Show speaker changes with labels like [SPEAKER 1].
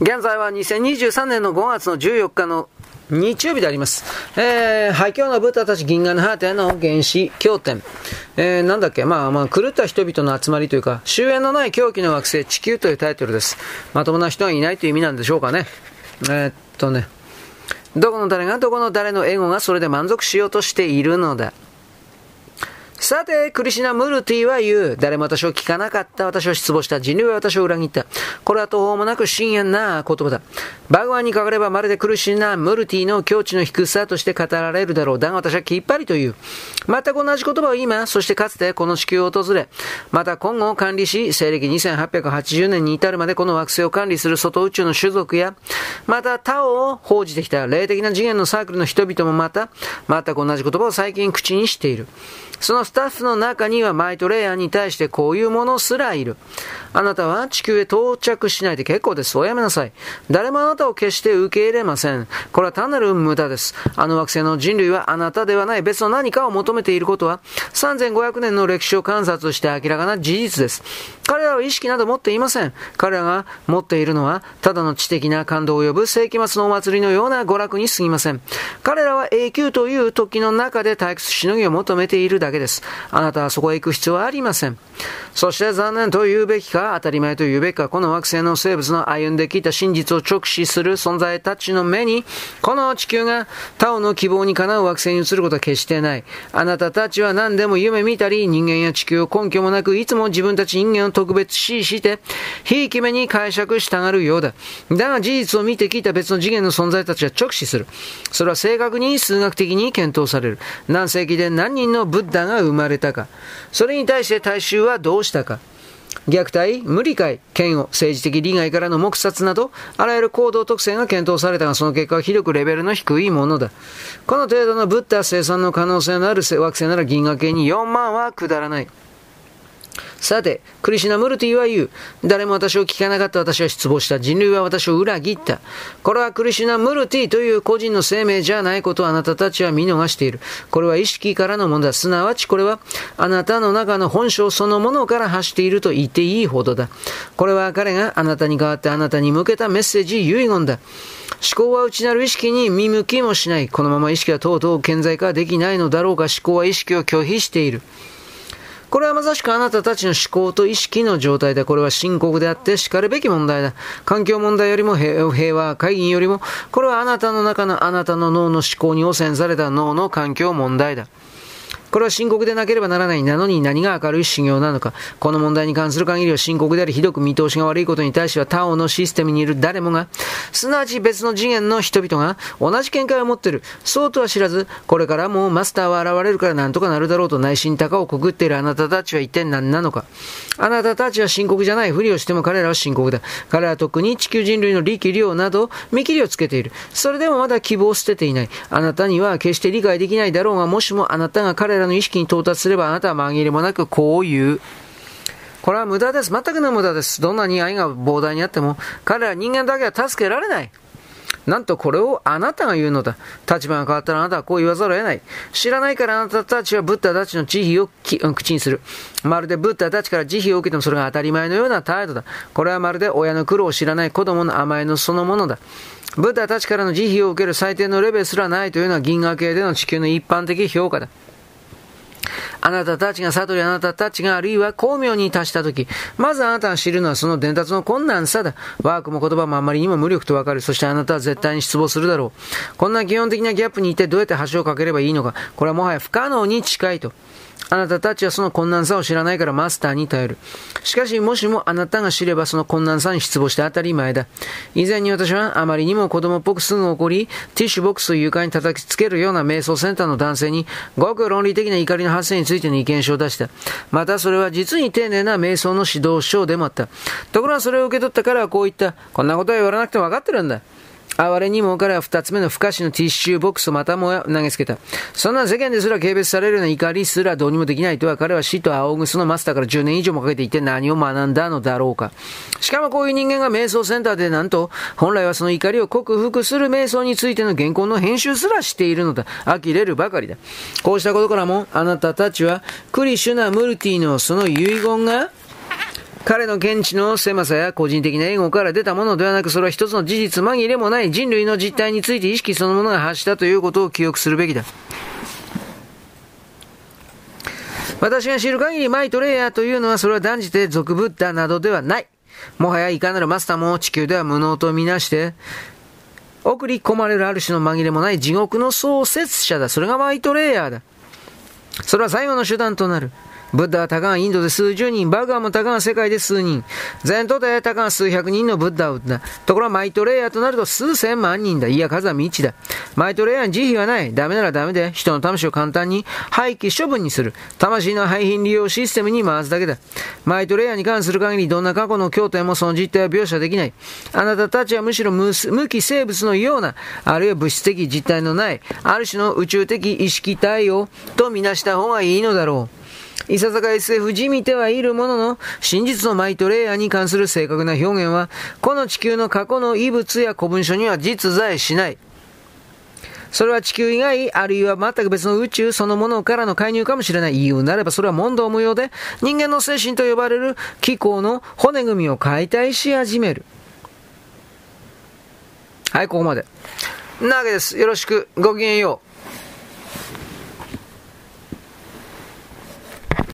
[SPEAKER 1] 現在は2023年の5月の14日の日曜日であります。えー、廃墟のブタたち銀河の果ての原始経典。えー、なんだっけ、まあまあ、狂った人々の集まりというか、終焉のない狂気の惑星地球というタイトルです。まともな人はいないという意味なんでしょうかね。えー、っとね。どこの誰がどこの誰のエゴがそれで満足しようとしているのだ。さて、クリシナ・ムルティは言う。誰も私を聞かなかった。私を失望した。人類は私を裏切った。これは途方もなく深遠な言葉だ。バグワンにかかればまるでクリシナ・ムルティの境地の低さとして語られるだろう。だが私はきっぱりと言う。全く同じ言葉を今、そしてかつてこの地球を訪れ、また今後を管理し、西暦2880年に至るまでこの惑星を管理する外宇宙の種族や、また他を報じてきた霊的な次元のサークルの人々もまた、全く同じ言葉を最近口にしている。そのスタッフの中にはマイトレイヤーに対してこういうものすらいる。あなたは地球へ到着しないで結構です。おやめなさい。誰もあなたを決して受け入れません。これは単なる無駄です。あの惑星の人類はあなたではない別の何かを求めていることは3500年の歴史を観察して明らかな事実です。彼らは意識など持っていません。彼らが持っているのはただの知的な感動を呼ぶ世紀末のお祭りのような娯楽に過ぎません。彼らは永久という時の中で退屈しのぎを求めているだけです。あなたはそこへ行く必要はありません。そして残念と言うべきか、当たり前と言うべきか、この惑星の生物の歩んできた真実を直視する存在たちの目に、この地球が他をの希望にかなう惑星に移ることは決してない。あなたたちは何でも夢見たり、人間や地球を根拠もなく、いつも自分たち人間を特別視して、ひいき目に解釈したがるようだ。だが事実を見てきた別の次元の存在たちは直視する。それは正確に数学的に検討される。何世紀で何人のブッダが生生まれたか。それに対して大衆はどうしたか。虐待、無理解、嫌悪、政治的利害からの黙殺など、あらゆる行動特性が検討されたが、その結果は広くレベルの低いものだ。この程度のブッダ生産の可能性のある惑星なら銀河系に4万は下らない。さて、クリシナ・ムルティは言う。誰も私を聞かなかった私は失望した。人類は私を裏切った。これはクリシナ・ムルティという個人の生命じゃないことをあなたたちは見逃している。これは意識からのものだ。すなわちこれはあなたの中の本性そのものから発していると言っていいほどだ。これは彼があなたに代わってあなたに向けたメッセージ、遺言だ。思考は内なる意識に見向きもしない。このまま意識はとうとう顕在化できないのだろうか。思考は意識を拒否している。これはまさしくあなたたちの思考と意識の状態で、これは深刻であって叱るべき問題だ。環境問題よりも平和、会議よりも、これはあなたの中のあなたの脳の思考に汚染された脳の環境問題だ。これは深刻でなければならないなのに何が明るい修行なのか。この問題に関する限りは深刻であり、ひどく見通しが悪いことに対しては他王のシステムにいる誰もが、すなわち別の次元の人々が同じ見解を持っている。そうとは知らず、これからもマスターは現れるから何とかなるだろうと内心高をくぐっているあなたたちは一体何なのか。あなたたちは深刻じゃないふりをしても彼らは深刻だ。彼らは特に地球人類の力量など見切りをつけている。それでもまだ希望を捨てていない。あなたには決して理解できないだろうが、もしもあなたが彼らの意識に到達すればあなたは紛れもなくこう言う。これは無駄です。全くの無駄です。どんなに愛が膨大にあっても、彼ら人間だけは助けられない。なんとこれをあなたが言うのだ。立場が変わったらあなたはこう言わざるを得ない。知らないからあなたたちはブッダたちの慈悲を口にする。まるでブッダたちから慈悲を受けてもそれが当たり前のような態度だ。これはまるで親の苦労を知らない子供の甘えのそのものだ。ブッダたちからの慈悲を受ける最低のレベルすらないというのは銀河系での地球の一般的評価だ。あなたたちが悟り、あなたたちがあるいは巧妙に達したとき、まずあなたが知るのはその伝達の困難さだ。ワークも言葉もあまりにも無力とわかる。そしてあなたは絶対に失望するだろう。こんな基本的なギャップにいてどうやって橋を架ければいいのか。これはもはや不可能に近いと。あなたたちはその困難さを知らないからマスターに頼る。しかし、もしもあなたが知ればその困難さに失望して当たり前だ。以前に私はあまりにも子供っぽくすぐ怒り、ティッシュボックスを床に叩きつけるような瞑想センターの男性に、ごく論理的な怒りの発生についての意見書を出した。またそれは実に丁寧な瞑想の指導書でもあった。ところがそれを受け取ったからはこう言った。こんなことは言わなくても分かってるんだ。哀れにも彼は二つ目の不可視のティッシュボックスをまたもや投げつけた。そんな世間ですら軽蔑されるような怒りすらどうにもできないとは彼は死と青ぐすのマスターから10年以上もかけていて何を学んだのだろうか。しかもこういう人間が瞑想センターでなんと、本来はその怒りを克服する瞑想についての原稿の編集すらしているのだ。呆れるばかりだ。こうしたことからも、あなたたちは、クリシュナ・ムルティのその遺言が、彼の見地の狭さや個人的なエゴから出たものではなく、それは一つの事実紛れもない人類の実態について意識そのものが発したということを記憶するべきだ。私が知る限りマイトレイヤーというのはそれは断じて俗ブッダなどではない。もはやいかなるマスターも地球では無能とみなして、送り込まれるある種の紛れもない地獄の創設者だ。それがマイトレイヤーだ。それは最後の手段となる。ブッダはたかがインドで数十人、バグアもたかが世界で数人、全都でたかが数百人のブッダを撃った。ところがマイトレイヤーとなると数千万人だ。いや、数は未知だ。マイトレイヤーに慈悲はない。ダメならダメで、人の魂を簡単に廃棄処分にする。魂の廃品利用システムに回すだけだ。マイトレイヤーに関する限り、どんな過去の経典もその実態を描写できない。あなたたちはむしろ無機生物のような、あるいは物質的実態のない、ある種の宇宙的意識体を、とみなした方がいいのだろう。いささか SF じみてはいるものの、真実のマイトレイヤーに関する正確な表現は、この地球の過去の異物や古文書には実在しない。それは地球以外、あるいは全く別の宇宙そのものからの介入かもしれない。言うなればそれは問答無用で、人間の精神と呼ばれる気候の骨組みを解体し始める。はい、ここまで。なわけです。よろしく。ごきげんよう。